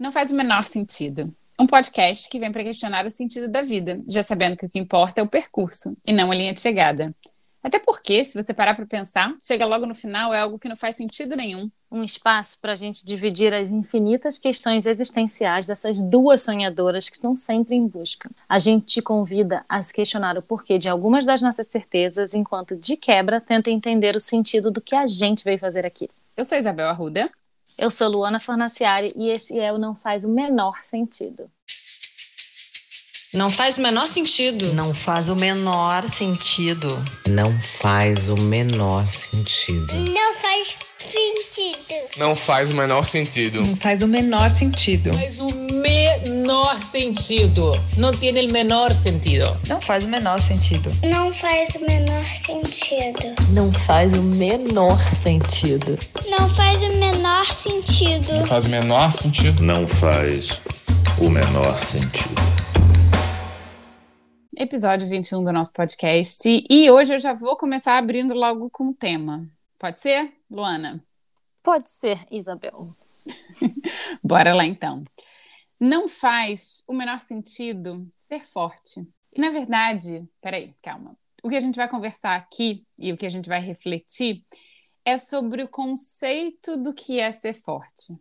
Não faz o menor sentido. Um podcast que vem para questionar o sentido da vida, já sabendo que o que importa é o percurso e não a linha de chegada. Até porque, se você parar para pensar, chega logo no final é algo que não faz sentido nenhum. Um espaço para a gente dividir as infinitas questões existenciais dessas duas sonhadoras que estão sempre em busca. A gente te convida a se questionar o porquê de algumas das nossas certezas, enquanto de quebra tenta entender o sentido do que a gente veio fazer aqui. Eu sou Isabel Arruda. Eu sou Luana Fornaciari e esse é o Não Faz o Menor Sentido. Não faz o menor sentido. Não faz o menor sentido. Não faz o menor sentido. Não faz sentido. Não faz o menor sentido. Não faz o menor sentido. Faz o menor sentido. Não tem o menor sentido. Não faz o menor sentido. Não faz o menor sentido. Não faz o menor sentido. Não faz o menor sentido. Não faz o menor sentido. Não faz o menor sentido episódio 21 do nosso podcast. E hoje eu já vou começar abrindo logo com o tema. Pode ser, Luana? Pode ser, Isabel. Bora lá então. Não faz o menor sentido ser forte. E na verdade, peraí, calma. O que a gente vai conversar aqui e o que a gente vai refletir é sobre o conceito do que é ser forte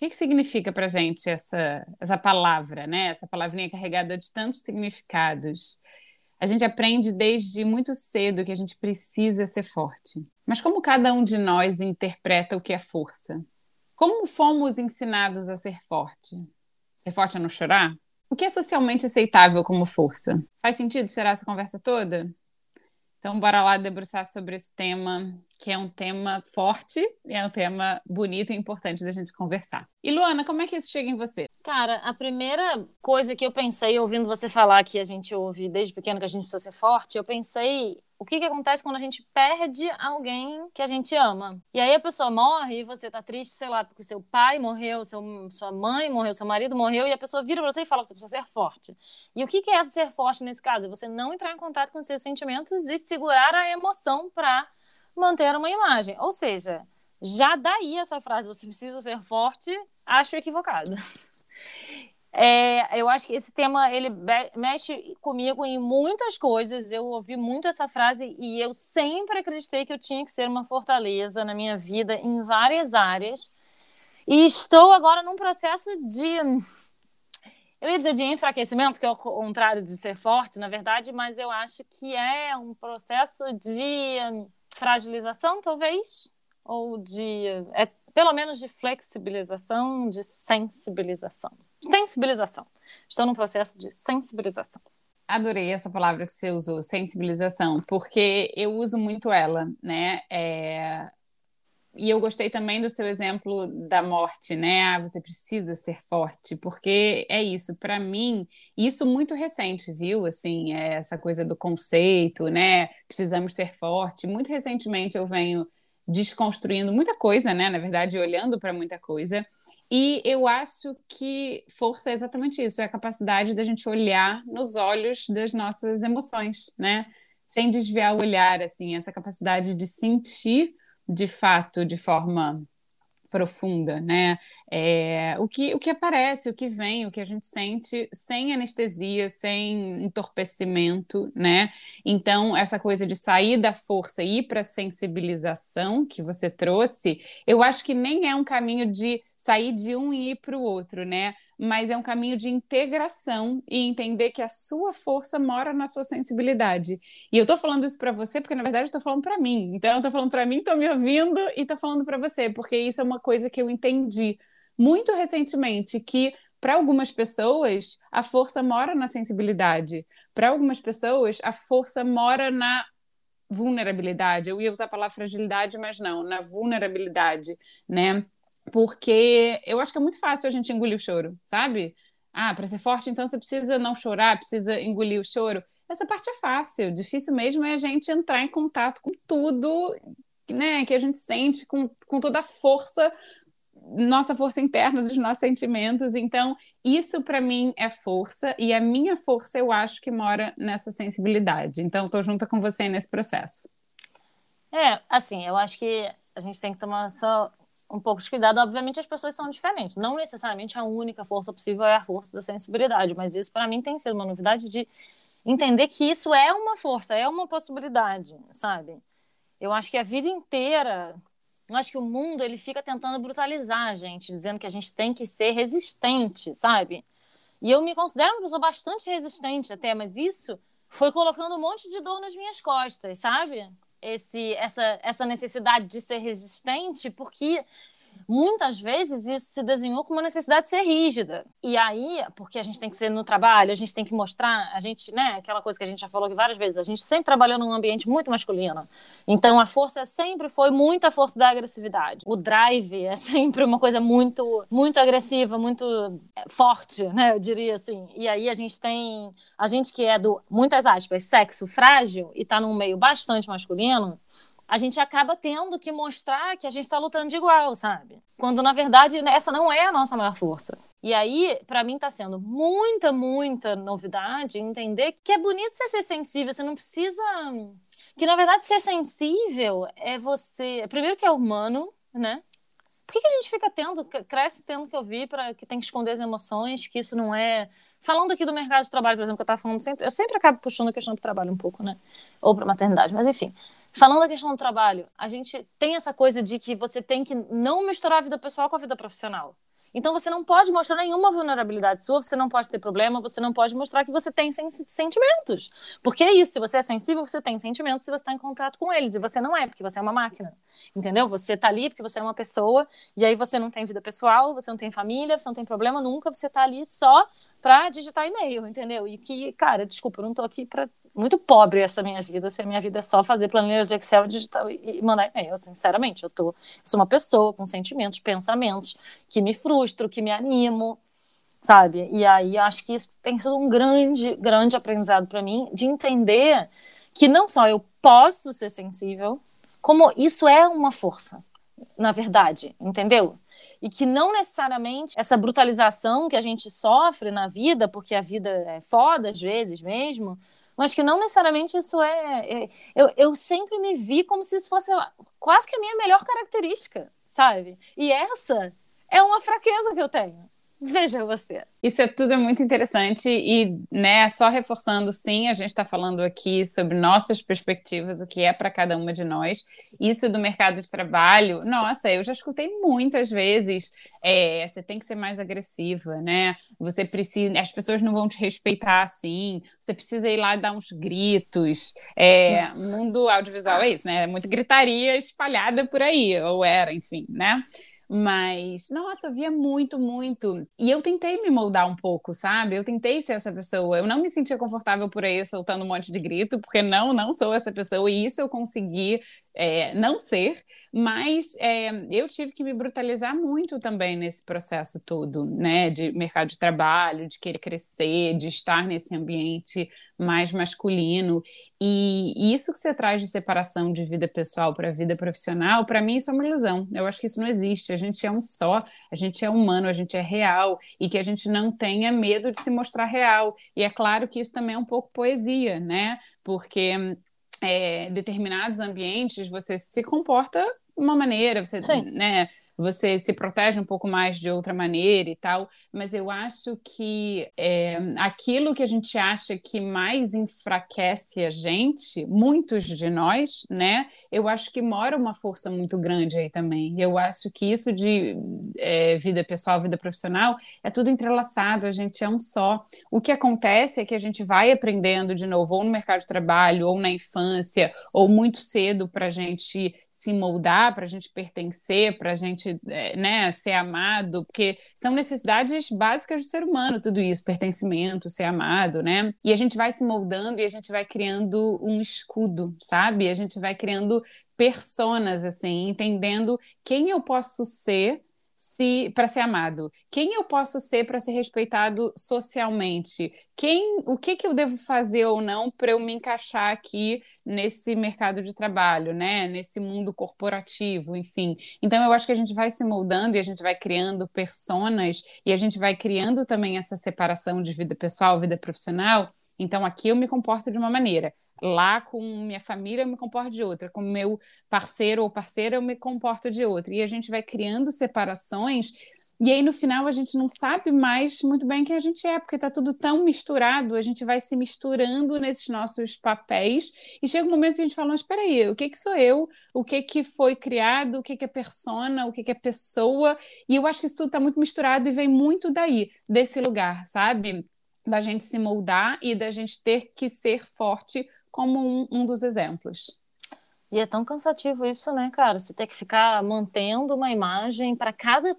que, que significa para gente essa, essa palavra, né? Essa palavrinha carregada de tantos significados. A gente aprende desde muito cedo que a gente precisa ser forte. Mas como cada um de nós interpreta o que é força? Como fomos ensinados a ser forte? Ser forte é não chorar? O que é socialmente aceitável como força? Faz sentido ser essa conversa toda? Então, bora lá debruçar sobre esse tema, que é um tema forte é um tema bonito e importante da gente conversar. E Luana, como é que isso chega em você? Cara, a primeira coisa que eu pensei ouvindo você falar que a gente ouve desde pequeno que a gente precisa ser forte, eu pensei o que, que acontece quando a gente perde alguém que a gente ama. E aí a pessoa morre e você tá triste, sei lá, porque seu pai morreu, seu, sua mãe morreu, seu marido morreu, e a pessoa vira pra você e fala: você precisa ser forte. E o que, que é ser forte nesse caso? É você não entrar em contato com seus sentimentos e segurar a emoção para manter uma imagem. Ou seja, já daí essa frase, você precisa ser forte, acho equivocado. É, eu acho que esse tema ele mexe comigo em muitas coisas. Eu ouvi muito essa frase e eu sempre acreditei que eu tinha que ser uma fortaleza na minha vida em várias áreas. E estou agora num processo de eu ia dizer de enfraquecimento, que é o contrário de ser forte, na verdade, mas eu acho que é um processo de fragilização, talvez, ou de é, pelo menos de flexibilização, de sensibilização. Sensibilização. Estou num processo de sensibilização. Adorei essa palavra que você usou, sensibilização, porque eu uso muito ela, né? É... E eu gostei também do seu exemplo da morte, né? Ah, você precisa ser forte, porque é isso, para mim, isso muito recente, viu? Assim, é essa coisa do conceito, né? Precisamos ser forte. Muito recentemente eu venho desconstruindo muita coisa, né? Na verdade, olhando para muita coisa. E eu acho que força é exatamente isso, é a capacidade da gente olhar nos olhos das nossas emoções, né? Sem desviar o olhar, assim, essa capacidade de sentir de fato de forma profunda, né? É, o, que, o que aparece, o que vem, o que a gente sente sem anestesia, sem entorpecimento, né? Então, essa coisa de sair da força e ir para a sensibilização que você trouxe, eu acho que nem é um caminho de sair de um e ir para o outro, né? Mas é um caminho de integração e entender que a sua força mora na sua sensibilidade. E eu estou falando isso para você porque, na verdade, estou falando para mim. Então, estou falando para mim, estou me ouvindo e estou falando para você, porque isso é uma coisa que eu entendi muito recentemente, que para algumas pessoas a força mora na sensibilidade. Para algumas pessoas a força mora na vulnerabilidade. Eu ia usar a palavra fragilidade, mas não, na vulnerabilidade, né? Porque eu acho que é muito fácil a gente engolir o choro, sabe? Ah, para ser forte, então você precisa não chorar, precisa engolir o choro. Essa parte é fácil, difícil mesmo é a gente entrar em contato com tudo, né, que a gente sente, com, com toda a força, nossa força interna dos nossos sentimentos. Então, isso para mim é força, e a minha força eu acho que mora nessa sensibilidade. Então, estou junto com você nesse processo. É, assim, eu acho que a gente tem que tomar só um pouco de cuidado. Obviamente, as pessoas são diferentes. Não necessariamente a única força possível é a força da sensibilidade, mas isso para mim tem sido uma novidade de entender que isso é uma força, é uma possibilidade, sabe? Eu acho que a vida inteira, eu acho que o mundo ele fica tentando brutalizar a gente, dizendo que a gente tem que ser resistente, sabe? E eu me considero uma pessoa bastante resistente até, mas isso foi colocando um monte de dor nas minhas costas, sabe? Esse, essa, essa necessidade de ser resistente, porque muitas vezes isso se desenhou como uma necessidade de ser rígida. E aí, porque a gente tem que ser no trabalho, a gente tem que mostrar, a gente, né, aquela coisa que a gente já falou aqui várias vezes, a gente sempre trabalhou num ambiente muito masculino. Então a força sempre foi muito a força da agressividade. O drive é sempre uma coisa muito muito agressiva, muito é, forte, né, eu diria assim. E aí a gente tem a gente que é do muitas aspas, sexo frágil e tá num meio bastante masculino, a gente acaba tendo que mostrar que a gente está lutando de igual, sabe? Quando na verdade essa não é a nossa maior força. E aí, para mim, está sendo muita, muita novidade entender que é bonito você ser sensível, você não precisa. Que na verdade ser sensível é você. Primeiro que é humano, né? Por que, que a gente fica tendo, cresce tendo que ouvir para que tem que esconder as emoções, que isso não é. Falando aqui do mercado de trabalho, por exemplo, que eu estava falando sempre, eu sempre acabo puxando a questão do trabalho um pouco, né? Ou para maternidade, mas enfim. Falando da questão do trabalho, a gente tem essa coisa de que você tem que não misturar a vida pessoal com a vida profissional. Então você não pode mostrar nenhuma vulnerabilidade sua, você não pode ter problema, você não pode mostrar que você tem sentimentos. Porque é isso, se você é sensível, você tem sentimentos se você está em contato com eles. E você não é, porque você é uma máquina. Entendeu? Você está ali porque você é uma pessoa, e aí você não tem vida pessoal, você não tem família, você não tem problema nunca, você está ali só para digitar e-mail, entendeu? E que, cara, desculpa, eu não tô aqui para muito pobre essa minha vida, se a minha vida é só fazer planilhas de Excel, digitar e mandar e-mail, sinceramente, eu tô, sou uma pessoa com sentimentos, pensamentos que me frustro, que me animo, sabe? E aí acho que isso tem sido um grande, grande aprendizado para mim de entender que não só eu posso ser sensível, como isso é uma força, na verdade, entendeu? e que não necessariamente essa brutalização que a gente sofre na vida, porque a vida é foda às vezes mesmo, mas que não necessariamente isso é. é eu, eu sempre me vi como se isso fosse quase que a minha melhor característica, sabe? E essa é uma fraqueza que eu tenho. Veja você. Isso é tudo muito interessante e, né, só reforçando, sim, a gente está falando aqui sobre nossas perspectivas, o que é para cada uma de nós. Isso do mercado de trabalho, nossa, eu já escutei muitas vezes. É, você tem que ser mais agressiva, né? Você precisa, as pessoas não vão te respeitar assim. Você precisa ir lá dar uns gritos. É, mundo audiovisual é isso, né? É muito gritaria espalhada por aí, ou era, enfim, né? Mas, nossa, eu via muito, muito. E eu tentei me moldar um pouco, sabe? Eu tentei ser essa pessoa. Eu não me sentia confortável por aí soltando um monte de grito, porque não, não sou essa pessoa. E isso eu consegui é, não ser, mas é, eu tive que me brutalizar muito também nesse processo todo, né, de mercado de trabalho, de querer crescer, de estar nesse ambiente mais masculino. E, isso que você traz de separação de vida pessoal para vida profissional, para mim isso é uma ilusão. Eu acho que isso não existe. A gente é um só, a gente é humano, a gente é real e que a gente não tenha medo de se mostrar real. E é claro que isso também é um pouco poesia, né? Porque é, determinados ambientes você se comporta de uma maneira, você, Sim. né? Você se protege um pouco mais de outra maneira e tal, mas eu acho que é, aquilo que a gente acha que mais enfraquece a gente, muitos de nós, né? Eu acho que mora uma força muito grande aí também. Eu acho que isso de é, vida pessoal, vida profissional, é tudo entrelaçado, a gente é um só. O que acontece é que a gente vai aprendendo de novo, ou no mercado de trabalho, ou na infância, ou muito cedo para a gente se moldar, para a gente pertencer, para a gente é, né, ser amado, porque são necessidades básicas do ser humano, tudo isso, pertencimento, ser amado, né? E a gente vai se moldando e a gente vai criando um escudo, sabe? A gente vai criando personas, assim, entendendo quem eu posso ser se para ser amado? Quem eu posso ser para ser respeitado socialmente? Quem, o que que eu devo fazer ou não para eu me encaixar aqui nesse mercado de trabalho, né? Nesse mundo corporativo, enfim. Então eu acho que a gente vai se moldando e a gente vai criando personas e a gente vai criando também essa separação de vida pessoal, vida profissional Então aqui eu me comporto de uma maneira, lá com minha família eu me comporto de outra, com meu parceiro ou parceira eu me comporto de outra. E a gente vai criando separações e aí, no final, a gente não sabe mais muito bem quem a gente é, porque está tudo tão misturado, a gente vai se misturando nesses nossos papéis, e chega um momento que a gente fala, mas espera aí, o que que sou eu? O que que foi criado? O que que é persona? O que que é pessoa? E eu acho que isso tudo está muito misturado e vem muito daí, desse lugar, sabe? Da gente se moldar e da gente ter que ser forte como um, um dos exemplos. E é tão cansativo isso, né, cara? Você ter que ficar mantendo uma imagem para cada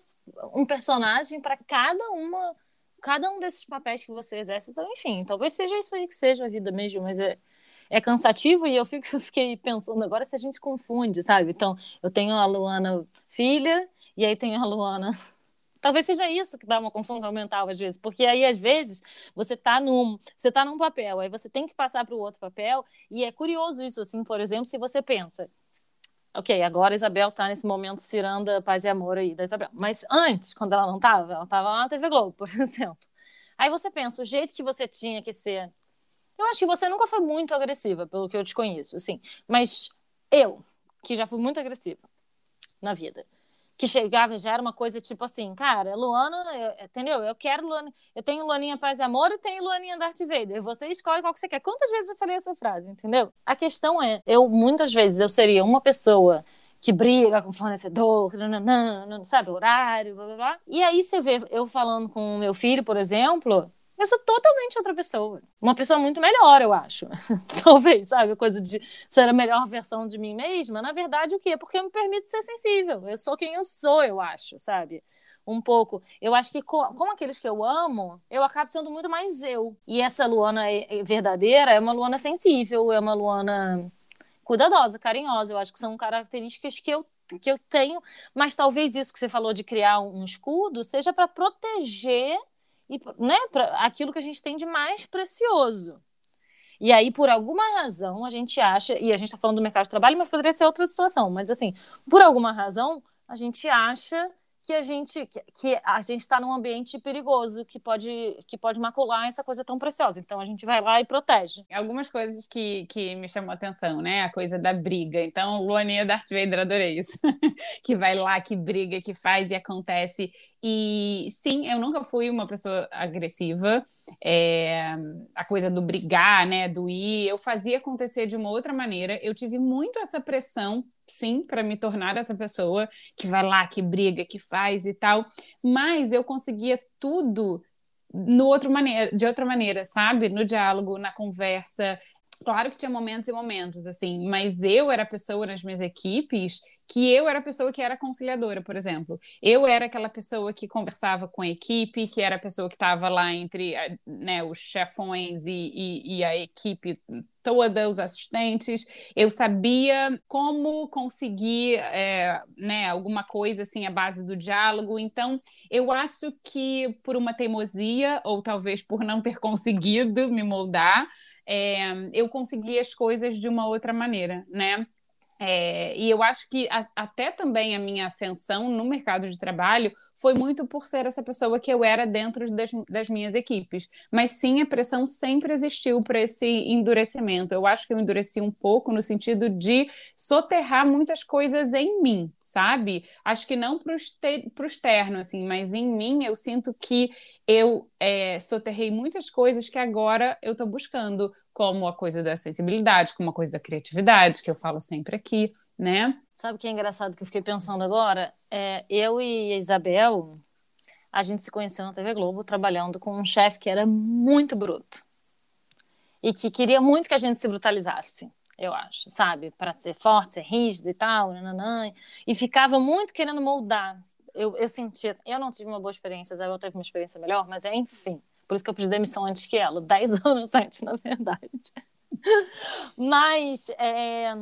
um personagem para cada uma cada um desses papéis que você exerce. Então, enfim, talvez seja isso aí que seja a vida mesmo, mas é, é cansativo e eu, fico, eu fiquei pensando agora se a gente confunde, sabe? Então, eu tenho a Luana filha e aí tenho a Luana. Talvez seja isso que dá uma confusão mental às vezes, porque aí às vezes você tá num, você tá num papel, aí você tem que passar para o outro papel, e é curioso isso assim, por exemplo, se você pensa, Ok, agora a Isabel tá nesse momento ciranda paz e amor aí da Isabel. Mas antes, quando ela não tava, ela tava lá na TV Globo, por exemplo. Aí você pensa, o jeito que você tinha que ser. Eu acho que você nunca foi muito agressiva, pelo que eu te conheço, assim. Mas eu, que já fui muito agressiva na vida, que chegava já era uma coisa tipo assim, cara, Luana, eu, entendeu? Eu quero Luana, eu tenho Luaninha Paz e Amor e tenho Luaninha Darth Vader. Você escolhe qual que você quer. Quantas vezes eu falei essa frase, entendeu? A questão é, eu muitas vezes eu seria uma pessoa que briga com o fornecedor, não sabe, horário, blá blá blá. E aí você vê eu falando com meu filho, por exemplo, eu sou totalmente outra pessoa. Uma pessoa muito melhor, eu acho. Talvez, sabe? Coisa de ser a melhor versão de mim mesma. Na verdade, o quê? Porque eu me permito ser sensível. Eu sou quem eu sou, eu acho, sabe? Um pouco. Eu acho que, como aqueles que eu amo, eu acabo sendo muito mais eu. E essa Luana é, é verdadeira é uma Luana sensível, é uma Luana cuidadosa, carinhosa. Eu acho que são características que eu que eu tenho, mas talvez isso que você falou de criar um escudo seja para proteger e né, para aquilo que a gente tem de mais precioso. E aí, por alguma razão, a gente acha, e a gente está falando do mercado de trabalho, mas poderia ser outra situação, mas assim, por alguma razão, a gente acha que a gente que a gente está num ambiente perigoso que pode que pode macular essa coisa tão preciosa. Então a gente vai lá e protege. Algumas coisas que, que me chamou a atenção, né? A coisa da briga. Então, Luaninha Darth Vader, adorei isso. que vai lá, que briga, que faz e acontece. E sim, eu nunca fui uma pessoa agressiva. É, a coisa do brigar, né? Do ir, eu fazia acontecer de uma outra maneira. Eu tive muito essa pressão sim, para me tornar essa pessoa que vai lá, que briga, que faz e tal, mas eu conseguia tudo no outro maneira, de outra maneira, sabe? No diálogo, na conversa, Claro que tinha momentos e momentos, assim, mas eu era a pessoa nas minhas equipes que eu era a pessoa que era conciliadora, por exemplo. Eu era aquela pessoa que conversava com a equipe, que era a pessoa que estava lá entre né, os chefões e, e, e a equipe toda, os assistentes. Eu sabia como conseguir é, né, alguma coisa assim à base do diálogo. Então, eu acho que por uma teimosia, ou talvez por não ter conseguido me moldar, é, eu consegui as coisas de uma outra maneira, né? É, e eu acho que a, até também a minha ascensão no mercado de trabalho foi muito por ser essa pessoa que eu era dentro das, das minhas equipes. Mas sim, a pressão sempre existiu para esse endurecimento. Eu acho que eu endureci um pouco no sentido de soterrar muitas coisas em mim, sabe? Acho que não para o externo, assim, mas em mim eu sinto que eu é, soterrei muitas coisas que agora eu estou buscando, como a coisa da sensibilidade, como a coisa da criatividade, que eu falo sempre aqui, né? Sabe o que é engraçado que eu fiquei pensando agora? É, eu e a Isabel, a gente se conheceu na TV Globo trabalhando com um chefe que era muito bruto e que queria muito que a gente se brutalizasse eu acho, sabe? Para ser forte, ser rígido e tal, nananã, e ficava muito querendo moldar. Eu, eu sentia, assim, eu não tive uma boa experiência, a Isabel teve uma experiência melhor, mas é, enfim, por isso que eu pedi demissão antes que ela, 10 anos antes, na verdade. mas é,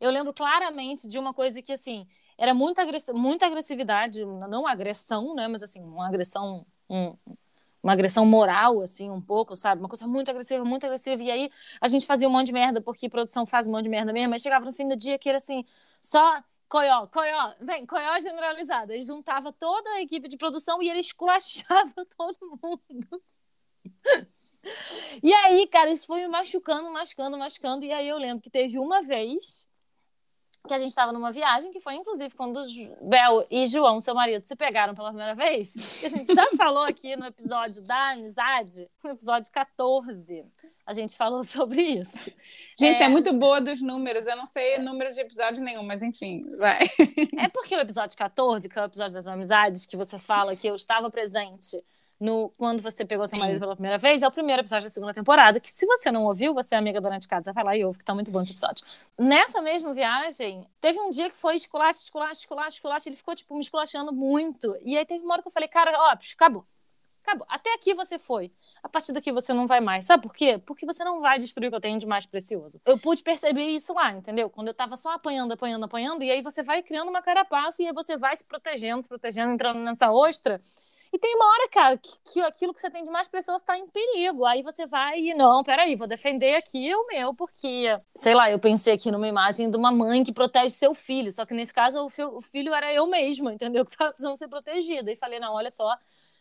eu lembro claramente de uma coisa que, assim, era muita, muita agressividade, não agressão, né, mas assim, uma agressão, um, uma agressão moral, assim, um pouco, sabe? Uma coisa muito agressiva, muito agressiva. E aí a gente fazia um monte de merda, porque produção faz um monte de merda mesmo, mas chegava no fim do dia que era assim, só coió, coió, vem, coió generalizada. Ele juntava toda a equipe de produção e ele esculachava todo mundo. E aí, cara, isso foi me machucando, machucando, machucando. E aí eu lembro que teve uma vez que a gente estava numa viagem, que foi inclusive quando Bel e João, seu marido, se pegaram pela primeira vez. A gente já falou aqui no episódio da amizade, no episódio 14. A gente falou sobre isso. Gente, é... é muito boa dos números. Eu não sei número de episódio nenhum, mas enfim, vai. É porque o episódio 14, que é o episódio das amizades, que você fala que eu estava presente no Quando Você Pegou Seu Marido pela Primeira Vez, é o primeiro episódio da segunda temporada, que se você não ouviu, você é amiga Dona de Casa, vai lá e ouve, que tá muito bom esse episódio. Nessa mesma viagem, teve um dia que foi esculacho, esculacho, esculacho, esculacho, ele ficou, tipo, me esculachando muito. E aí teve uma hora que eu falei, cara, ó, acabou. Acabou. Até aqui você foi. A partir daqui você não vai mais. Sabe por quê? Porque você não vai destruir o que eu tenho de mais precioso. Eu pude perceber isso lá, entendeu? Quando eu tava só apanhando, apanhando, apanhando, e aí você vai criando uma carapaça e aí você vai se protegendo, se protegendo, entrando nessa ostra. E tem uma hora, cara, que, que aquilo que você tem de mais precioso está em perigo. Aí você vai e, não, peraí, vou defender aqui o meu, porque, sei lá, eu pensei aqui numa imagem de uma mãe que protege seu filho. Só que nesse caso, o, o filho era eu mesma, entendeu? Que estava precisando ser protegida. E falei, não, olha só,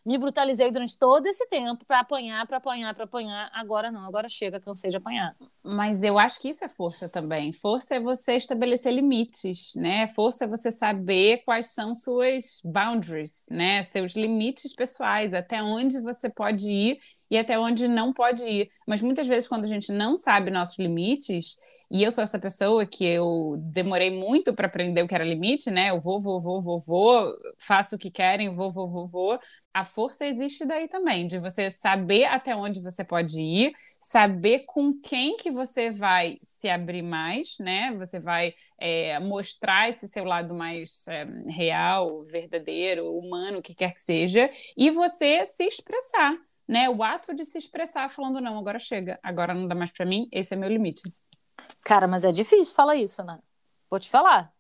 me brutalizei durante todo esse tempo para apanhar, para apanhar, para apanhar. Agora não, agora chega, cansei de apanhar. Mas eu acho que isso é força também. Força é você estabelecer limites, né? Força é você saber quais são suas boundaries, né? Seus limites pessoais, até onde você pode ir e até onde não pode ir. Mas muitas vezes quando a gente não sabe nossos limites, e eu sou essa pessoa que eu demorei muito para aprender o que era limite, né? Eu vou, vou, vou, vou, vou, faço o que querem, vou, vou, vou, vou. A força existe daí também, de você saber até onde você pode ir, saber com quem que você vai se abrir mais, né? Você vai é, mostrar esse seu lado mais é, real, verdadeiro, humano, o que quer que seja, e você se expressar. Né, o ato de se expressar falando não, agora chega, agora não dá mais para mim, esse é meu limite. Cara, mas é difícil falar isso, né? Vou te falar.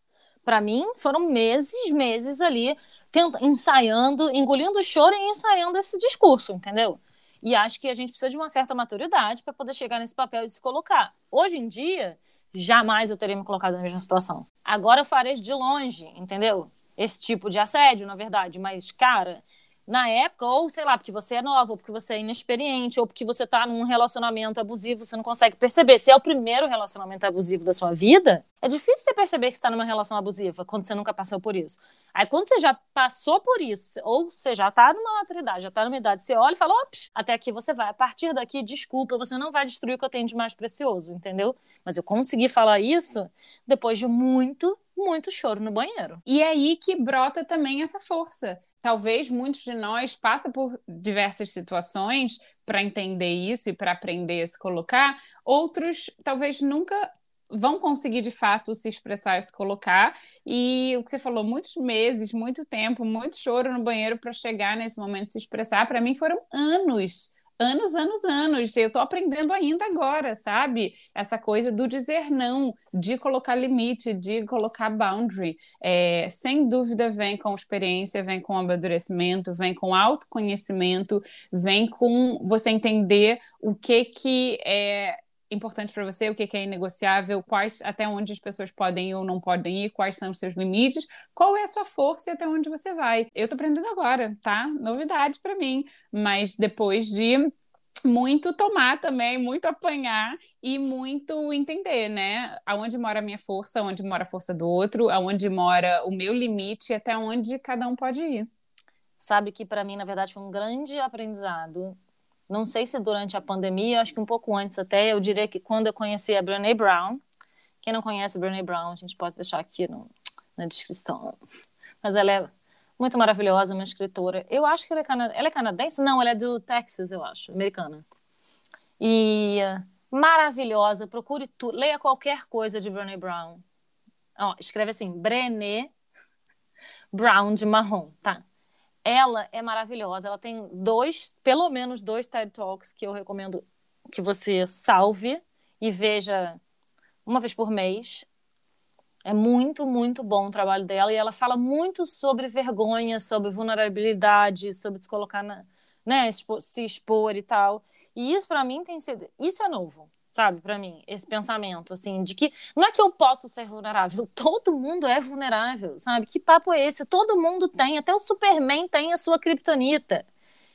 Para mim, foram meses, meses ali tenta, ensaiando, engolindo o choro e ensaiando esse discurso, entendeu? E acho que a gente precisa de uma certa maturidade para poder chegar nesse papel e se colocar. Hoje em dia, jamais eu teria me colocado na mesma situação. Agora eu farei de longe, entendeu? Esse tipo de assédio, na verdade. Mas, cara, na época, ou sei lá, porque você é nova, ou porque você é inexperiente, ou porque você tá num relacionamento abusivo, você não consegue perceber. Se é o primeiro relacionamento abusivo da sua vida, é difícil você perceber que está numa relação abusiva quando você nunca passou por isso. Aí quando você já passou por isso, ou você já tá numa maturidade, já tá numa idade, você olha e fala, ops, até aqui você vai. A partir daqui, desculpa, você não vai destruir o que eu tenho de mais precioso, entendeu? Mas eu consegui falar isso depois de muito, muito choro no banheiro. E é aí que brota também essa força talvez muitos de nós passem por diversas situações para entender isso e para aprender a se colocar, outros talvez nunca vão conseguir de fato se expressar e se colocar. E o que você falou, muitos meses, muito tempo, muito choro no banheiro para chegar nesse momento de se expressar, para mim foram anos anos, anos, anos. Eu estou aprendendo ainda agora, sabe? Essa coisa do dizer não, de colocar limite, de colocar boundary. É, sem dúvida, vem com experiência, vem com amadurecimento, vem com autoconhecimento, vem com você entender o que que é importante para você, o que, é inegociável, quais até onde as pessoas podem ou não podem ir, quais são os seus limites, qual é a sua força e até onde você vai. Eu estou aprendendo agora, tá? Novidade para mim, mas depois de muito tomar também, muito apanhar e muito entender, né? Aonde mora a minha força, aonde mora a força do outro, aonde mora o meu limite e até onde cada um pode ir. Sabe que para mim, na verdade, foi um grande aprendizado não sei se durante a pandemia, acho que um pouco antes até, eu diria que quando eu conheci a Brené Brown, quem não conhece a Brené Brown, a gente pode deixar aqui no, na descrição, mas ela é muito maravilhosa, uma escritora. Eu acho que ela é, cana ela é canadense? Não, ela é do Texas, eu acho, americana. E maravilhosa, procure tudo, leia qualquer coisa de Brené Brown. Ó, escreve assim, Brené Brown de marrom, tá? Ela é maravilhosa. Ela tem dois, pelo menos dois TED Talks que eu recomendo que você salve e veja uma vez por mês. É muito, muito bom o trabalho dela e ela fala muito sobre vergonha, sobre vulnerabilidade, sobre se colocar na, né, se expor e tal. E isso para mim tem sido, isso é novo sabe, para mim, esse pensamento, assim, de que não é que eu posso ser vulnerável, todo mundo é vulnerável, sabe? Que papo é esse? Todo mundo tem, até o Superman tem a sua kriptonita.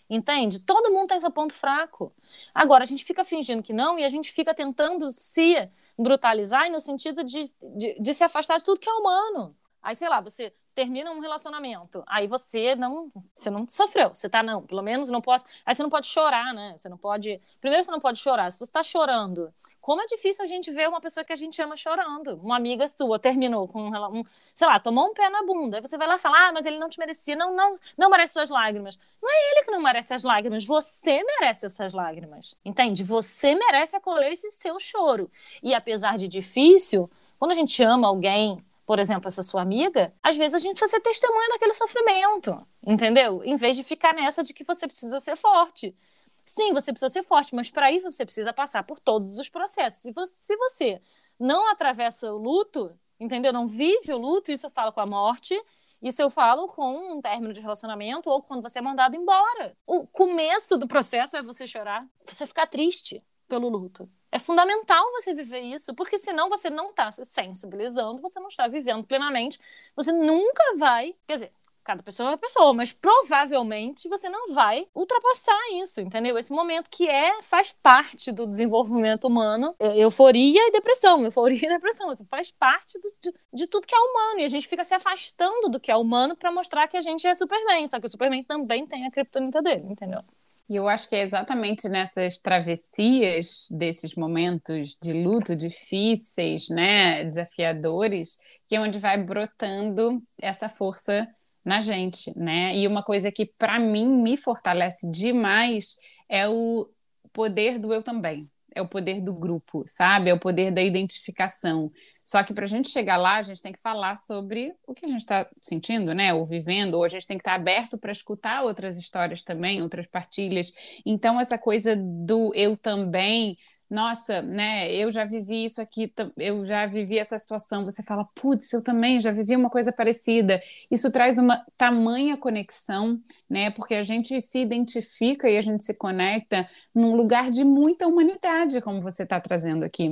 Entende? Todo mundo tem seu ponto fraco. Agora, a gente fica fingindo que não e a gente fica tentando se brutalizar no sentido de, de, de se afastar de tudo que é humano. Aí, sei lá, você termina um relacionamento, aí você não, você não sofreu, você tá não, pelo menos não posso, aí você não pode chorar, né? Você não pode, primeiro você não pode chorar, se você tá chorando, como é difícil a gente ver uma pessoa que a gente ama chorando. Uma amiga sua terminou com um, sei lá, tomou um pé na bunda, aí você vai lá falar: "Ah, mas ele não te merecia". Não, não, não merece suas lágrimas. Não é ele que não merece as lágrimas, você merece essas lágrimas. Entende? Você merece acolher esse seu choro. E apesar de difícil, quando a gente ama alguém, por exemplo, essa sua amiga, às vezes a gente precisa ser testemunha daquele sofrimento, entendeu? Em vez de ficar nessa de que você precisa ser forte. Sim, você precisa ser forte, mas para isso você precisa passar por todos os processos. Se você, se você não atravessa o luto, entendeu? Não vive o luto, isso eu falo com a morte, isso eu falo com um término de relacionamento ou quando você é mandado embora. O começo do processo é você chorar, você ficar triste pelo luto. É fundamental você viver isso, porque senão você não está se sensibilizando, você não está vivendo plenamente, você nunca vai, quer dizer, cada pessoa é uma pessoa, mas provavelmente você não vai ultrapassar isso, entendeu? Esse momento que é faz parte do desenvolvimento humano, euforia e depressão, euforia e depressão, isso faz parte do, de, de, tudo que é humano e a gente fica se afastando do que é humano para mostrar que a gente é Superman, só que o Superman também tem a criptonita dele, entendeu? E eu acho que é exatamente nessas travessias desses momentos de luto difíceis, né, desafiadores, que é onde vai brotando essa força na gente, né? E uma coisa que para mim me fortalece demais é o poder do eu também. É o poder do grupo, sabe? É o poder da identificação. Só que para a gente chegar lá, a gente tem que falar sobre o que a gente está sentindo, né? Ou vivendo, ou a gente tem que estar tá aberto para escutar outras histórias também, outras partilhas. Então, essa coisa do eu também nossa, né, eu já vivi isso aqui, eu já vivi essa situação. Você fala, putz, eu também já vivi uma coisa parecida. Isso traz uma tamanha conexão, né, porque a gente se identifica e a gente se conecta num lugar de muita humanidade, como você está trazendo aqui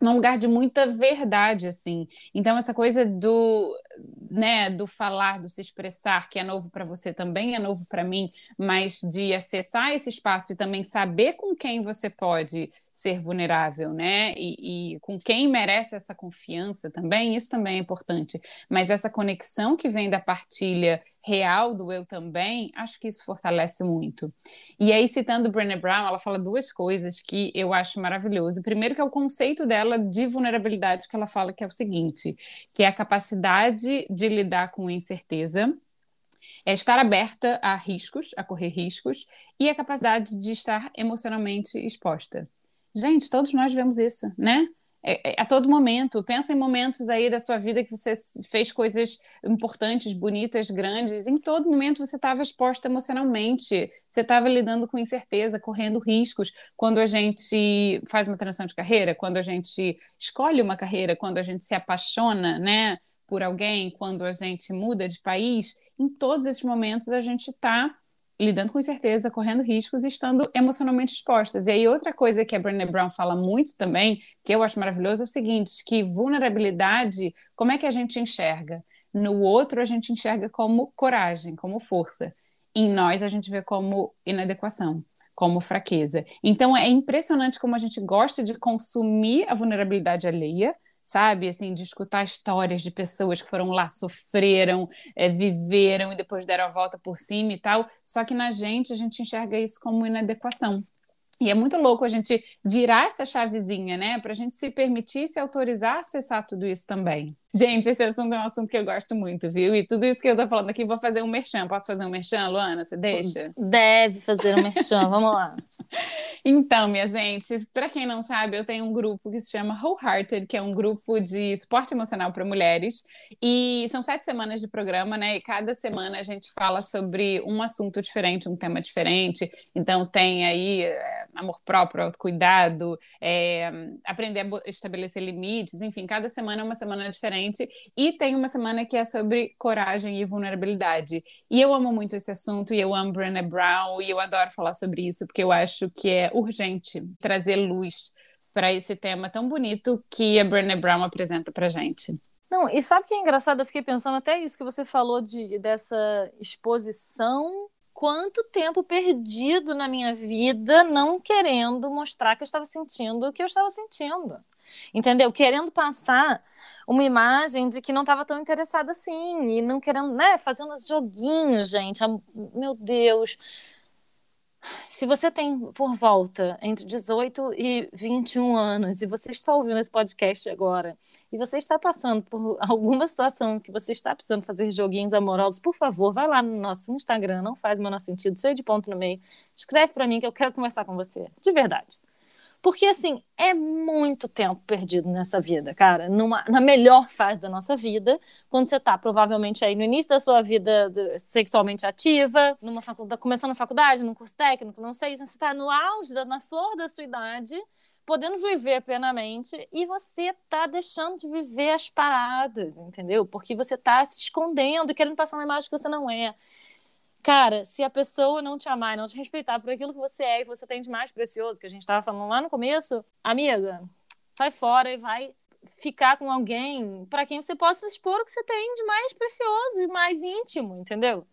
num lugar de muita verdade, assim. Então, essa coisa do, né, do falar, do se expressar, que é novo para você também é novo para mim, mas de acessar esse espaço e também saber com quem você pode ser vulnerável, né? E, e, com quem merece essa confiança também, isso também é importante. Mas essa conexão que vem da partilha real do eu também, acho que isso fortalece muito. E aí, citando Brené Brown, ela fala duas coisas que eu acho maravilhoso. Primeiro, que é o conceito dela de vulnerabilidade, que ela fala que é o seguinte: que é a capacidade de lidar com incerteza é estar aberta a riscos, a correr riscos, e a capacidade de estar emocionalmente exposta. Gente, todos nós vemos isso, né? É, é, a todo momento. Pensa em momentos aí da sua vida que você fez coisas importantes, bonitas, grandes. Em todo momento você estava exposta emocionalmente. Você estava lidando com incerteza, correndo riscos. Quando a gente faz uma transição de carreira, quando a gente escolhe uma carreira, quando a gente se apaixona, né? Por alguém, quando a gente muda de país, em todos esses momentos a gente está lidando com incerteza, correndo riscos e estando emocionalmente expostas. E aí outra coisa que a Brené Brown fala muito também, que eu acho maravilhoso, é o seguinte, que vulnerabilidade, como é que a gente enxerga? No outro a gente enxerga como coragem, como força. Em nós a gente vê como inadequação, como fraqueza. Então é impressionante como a gente gosta de consumir a vulnerabilidade alheia, sabe? Assim, de escutar histórias de pessoas que foram lá, sofreram, é, viveram e depois deram a volta por cima e tal. Só que na gente, a gente enxerga isso como inadequação. E é muito louco a gente virar essa chavezinha, né? Para a gente se permitir, se autorizar a acessar tudo isso também. Gente, esse assunto é um assunto que eu gosto muito, viu? E tudo isso que eu tô falando aqui, vou fazer um merchan. Posso fazer um merchan, Luana? Você deixa? Deve fazer um merchan, vamos lá. Então, minha gente, para quem não sabe, eu tenho um grupo que se chama Wholehearted, que é um grupo de suporte emocional para mulheres. E são sete semanas de programa, né? E cada semana a gente fala sobre um assunto diferente, um tema diferente. Então, tem aí é, amor próprio, autocuidado, é, aprender a estabelecer limites, enfim, cada semana é uma semana diferente. E tem uma semana que é sobre coragem e vulnerabilidade. E eu amo muito esse assunto, e eu amo Brené Brown, e eu adoro falar sobre isso, porque eu acho que é urgente trazer luz para esse tema tão bonito que a Brené Brown apresenta para gente. Não, e sabe o que é engraçado? Eu fiquei pensando até isso que você falou de, dessa exposição quanto tempo perdido na minha vida não querendo mostrar que eu estava sentindo o que eu estava sentindo. Entendeu? Querendo passar uma imagem de que não estava tão interessada assim e não querendo, né, fazendo os joguinhos, gente. Meu Deus. Se você tem por volta entre 18 e 21 anos e você está ouvindo esse podcast agora e você está passando por alguma situação que você está precisando fazer joguinhos amorosos, por favor, vai lá no nosso Instagram, não faz o menor sentido, sei de ponto no meio, escreve para mim que eu quero conversar com você, de verdade. Porque, assim, é muito tempo perdido nessa vida, cara. Numa, na melhor fase da nossa vida, quando você está provavelmente aí no início da sua vida sexualmente ativa, numa faculdade, começando a faculdade, num curso técnico, não sei, você está no auge, na flor da sua idade, podendo viver plenamente, e você está deixando de viver as paradas, entendeu? Porque você está se escondendo, querendo passar uma imagem que você não é. Cara, se a pessoa não te amar e não te respeitar por aquilo que você é e que você tem de mais precioso, que a gente estava falando lá no começo, amiga, sai fora e vai ficar com alguém para quem você possa expor o que você tem de mais precioso e mais íntimo, entendeu?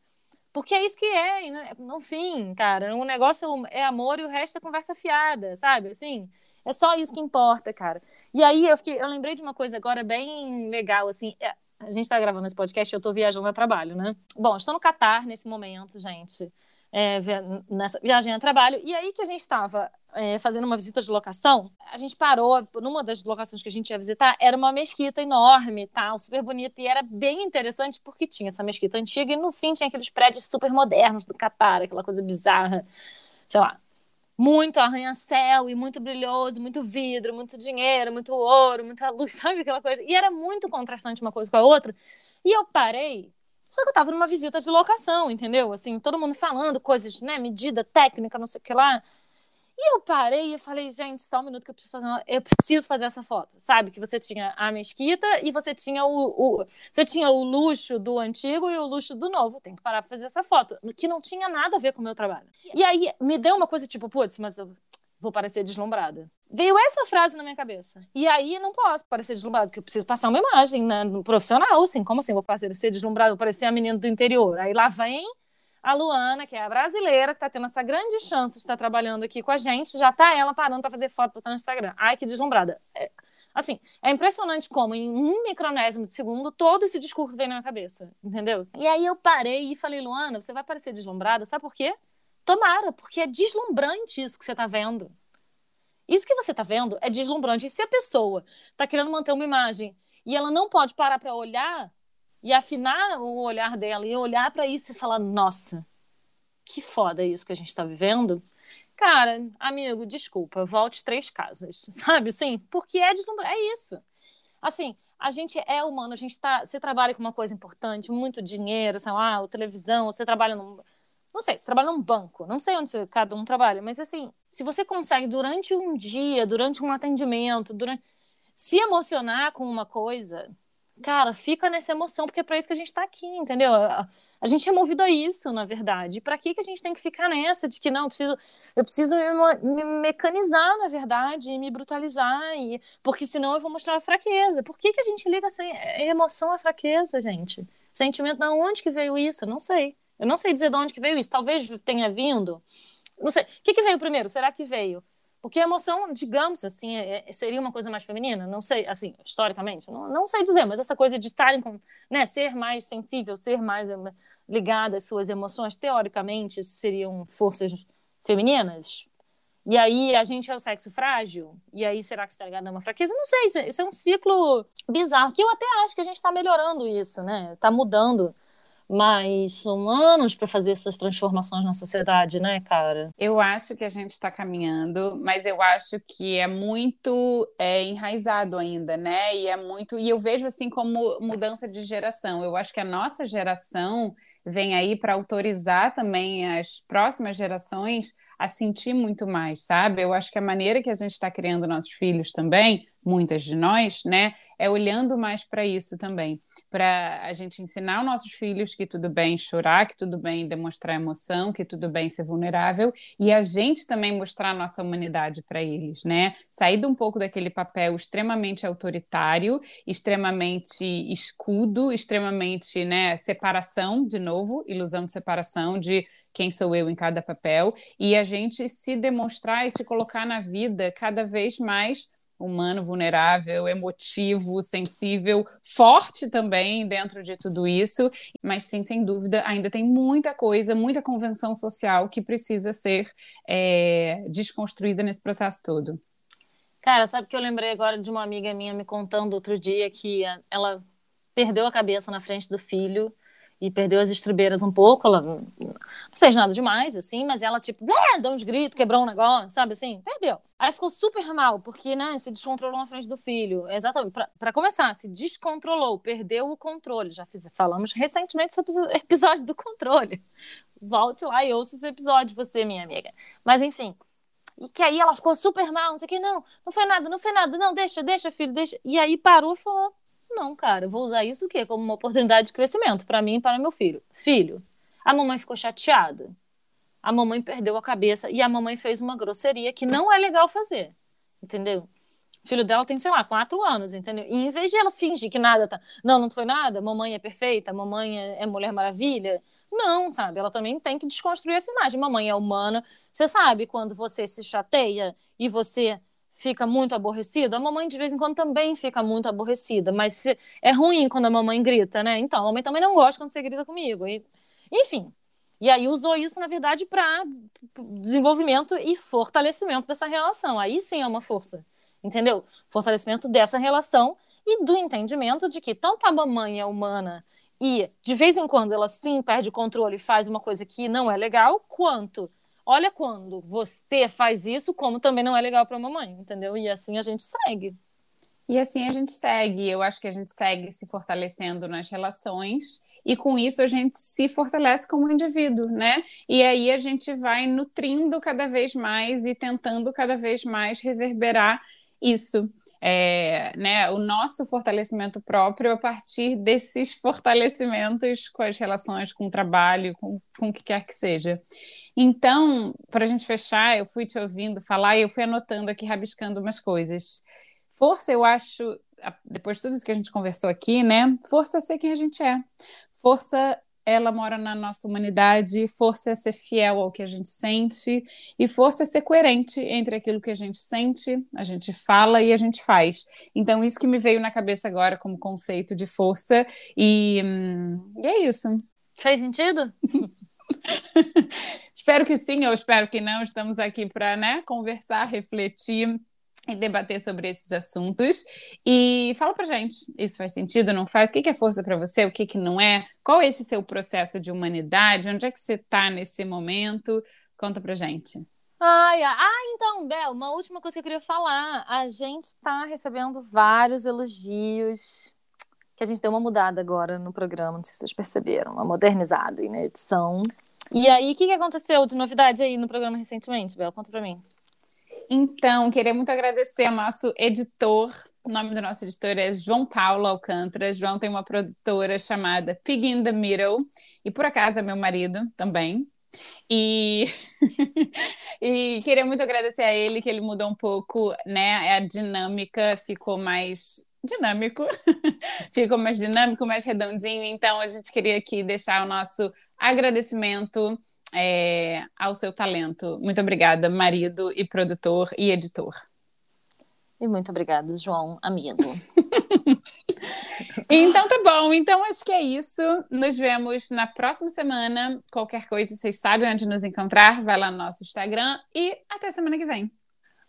Porque é isso que é, né? no fim, cara, o negócio é amor e o resto é conversa fiada, sabe? Assim, é só isso que importa, cara. E aí eu, fiquei, eu lembrei de uma coisa agora bem legal, assim, é, a gente está gravando esse podcast e eu estou viajando a trabalho, né? Bom, estou no Catar nesse momento, gente. É, nessa viagem a trabalho. E aí que a gente estava é, fazendo uma visita de locação, a gente parou numa das locações que a gente ia visitar, era uma mesquita enorme, tal, super bonita, e era bem interessante porque tinha essa mesquita antiga e no fim tinha aqueles prédios super modernos do Catar, aquela coisa bizarra, sei lá, muito arranha-céu e muito brilhoso, muito vidro, muito dinheiro, muito ouro, muita luz, sabe aquela coisa? E era muito contrastante uma coisa com a outra. E eu parei, só que eu tava numa visita de locação, entendeu? Assim, todo mundo falando coisas, né, medida técnica, não sei o que lá. E eu parei e falei, gente, só um minuto que eu preciso fazer uma... eu preciso fazer essa foto, sabe? Que você tinha a mesquita e você tinha o, o, você tinha o luxo do antigo e o luxo do novo. Tem que parar pra fazer essa foto, que não tinha nada a ver com o meu trabalho. E aí me deu uma coisa tipo, putz, mas eu vou parecer deslumbrada. Veio essa frase na minha cabeça. E aí não posso parecer deslumbrada, porque eu preciso passar uma imagem né, profissional, assim. Como assim vou parecer deslumbrada, vou parecer a menina do interior? Aí lá vem a Luana, que é a brasileira, que está tendo essa grande chance de estar trabalhando aqui com a gente, já está ela parando para fazer foto botar no Instagram. Ai, que deslumbrada. É, assim, é impressionante como em um micronésimo de segundo todo esse discurso veio na minha cabeça, entendeu? E aí eu parei e falei, Luana, você vai parecer deslumbrada, sabe por quê? Tomara, porque é deslumbrante isso que você está vendo. Isso que você está vendo é deslumbrante. E se a pessoa está querendo manter uma imagem e ela não pode parar para olhar e afinar o olhar dela e olhar para isso e falar: nossa, que foda isso que a gente está vivendo. Cara, amigo, desculpa, volte três casas, sabe? Sim, porque é deslumbrante, é isso. Assim, a gente é humano, a gente tá. Você trabalha com uma coisa importante, muito dinheiro, sei lá, ou televisão, você trabalha num. Não sei, você trabalha num banco, não sei onde você, cada um trabalha, mas assim, se você consegue durante um dia, durante um atendimento, durante se emocionar com uma coisa, cara, fica nessa emoção, porque é para isso que a gente está aqui, entendeu? A, gente é movido a isso, na verdade. Para que, que a gente tem que ficar nessa de que não, eu preciso, eu preciso me, me mecanizar, na verdade, e me brutalizar, e, porque senão eu vou mostrar a fraqueza. Por que, que a gente liga essa emoção à fraqueza, gente? Sentimento, de onde que veio isso? Eu não sei. Eu não sei dizer de onde que veio isso. Talvez tenha vindo. Não sei. O que, que veio primeiro? Será que veio porque a emoção, digamos assim, é, é, seria uma coisa mais feminina, não sei, assim, historicamente, não, não sei dizer, mas essa coisa de estarem com, né, ser mais sensível, ser mais eh, ligada às suas emoções, teoricamente, seriam forças femininas. E aí a gente é o sexo frágil, e aí será que está ligado a uma fraqueza? Não sei, isso, isso é um ciclo bizarro, que eu até acho que a gente está melhorando isso, né? Está mudando mas são anos para fazer essas transformações na sociedade, né, cara? Eu acho que a gente está caminhando, mas eu acho que é muito é, enraizado ainda, né? E é muito. E eu vejo assim como mudança de geração. Eu acho que a nossa geração vem aí para autorizar também as próximas gerações a sentir muito mais, sabe? Eu acho que a maneira que a gente está criando nossos filhos também, muitas de nós, né? é olhando mais para isso também para a gente ensinar os nossos filhos que tudo bem chorar, que tudo bem demonstrar emoção, que tudo bem ser vulnerável e a gente também mostrar nossa humanidade para eles, né? Sair um pouco daquele papel extremamente autoritário, extremamente escudo, extremamente, né, separação, de novo, ilusão de separação de quem sou eu em cada papel e a gente se demonstrar e se colocar na vida cada vez mais humano, vulnerável, emotivo, sensível, forte também dentro de tudo isso, mas sim, sem dúvida, ainda tem muita coisa, muita convenção social que precisa ser é, desconstruída nesse processo todo. Cara, sabe que eu lembrei agora de uma amiga minha me contando outro dia que ela perdeu a cabeça na frente do filho e perdeu as estribeiras um pouco. Ela não fez nada demais, assim, mas ela, tipo, deu uns gritos, quebrou um negócio, sabe assim? Perdeu. Aí ficou super mal, porque, né, se descontrolou na frente do filho. Exatamente. para começar, se descontrolou, perdeu o controle. Já fiz, falamos recentemente sobre o episódio do controle. Volte lá e ouça esse episódio, você, minha amiga. Mas, enfim. E que aí ela ficou super mal, não sei o que, não, não foi nada, não foi nada, não, deixa, deixa, filho, deixa. E aí parou e falou: não, cara, eu vou usar isso o quê? Como uma oportunidade de crescimento para mim e para meu filho. Filho, a mamãe ficou chateada. A mamãe perdeu a cabeça e a mamãe fez uma grosseria que não é legal fazer. Entendeu? O filho dela tem, sei lá, quatro anos, entendeu? E em vez de ela fingir que nada tá. Não, não foi nada, mamãe é perfeita, mamãe é, é Mulher Maravilha. Não, sabe? Ela também tem que desconstruir essa imagem. Mamãe é humana. Você sabe quando você se chateia e você fica muito aborrecido, a mamãe de vez em quando também fica muito aborrecida, mas é ruim quando a mamãe grita, né? Então, a mamãe também não gosta quando você grita comigo. E, enfim. E aí usou isso, na verdade, para desenvolvimento e fortalecimento dessa relação. Aí sim é uma força, entendeu? Fortalecimento dessa relação e do entendimento de que tanto a mamãe é humana e de vez em quando ela sim perde o controle e faz uma coisa que não é legal, quanto olha quando você faz isso, como também não é legal para a mamãe, entendeu? E assim a gente segue. E assim a gente segue. Eu acho que a gente segue se fortalecendo nas relações e com isso a gente se fortalece como indivíduo, né? E aí a gente vai nutrindo cada vez mais e tentando cada vez mais reverberar isso. É, né, o nosso fortalecimento próprio a partir desses fortalecimentos com as relações, com o trabalho, com, com o que quer que seja. Então, para a gente fechar, eu fui te ouvindo falar e eu fui anotando aqui, rabiscando umas coisas. Força, eu acho, depois de tudo isso que a gente conversou aqui, né? Força é ser quem a gente é. Força, ela mora na nossa humanidade. Força é ser fiel ao que a gente sente. E força é ser coerente entre aquilo que a gente sente, a gente fala e a gente faz. Então, isso que me veio na cabeça agora como conceito de força. E, hum, e é isso. Fez sentido? espero que sim, ou espero que não. Estamos aqui para né, conversar, refletir e debater sobre esses assuntos. E fala pra gente, isso faz sentido, não faz? O que é força para você, o que, que não é? Qual é esse seu processo de humanidade? Onde é que você está nesse momento? Conta pra gente. Ai, ah, então, Bel, uma última coisa que eu queria falar. A gente está recebendo vários elogios que a gente deu uma mudada agora no programa, não sei se vocês perceberam, uma modernizada na edição. E aí, o que, que aconteceu de novidade aí no programa recentemente, Bel? Conta pra mim. Então, queria muito agradecer ao nosso editor. O nome do nosso editor é João Paulo Alcântara. João tem uma produtora chamada Pig in the Middle. E por acaso é meu marido também. E, e queria muito agradecer a ele, que ele mudou um pouco, né? A dinâmica ficou mais dinâmico, ficou mais dinâmico, mais redondinho. Então, a gente queria aqui deixar o nosso agradecimento é, ao seu talento. Muito obrigada, marido e produtor e editor. E muito obrigada, João, amigo. então tá bom, então acho que é isso. Nos vemos na próxima semana. Qualquer coisa, vocês sabem onde nos encontrar. Vai lá no nosso Instagram e até semana que vem.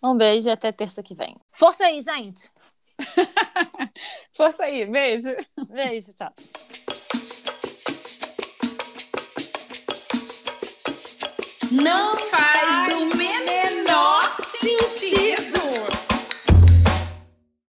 Um beijo e até terça que vem. Força aí, gente! Força aí, beijo. Beijo, tchau. Não faz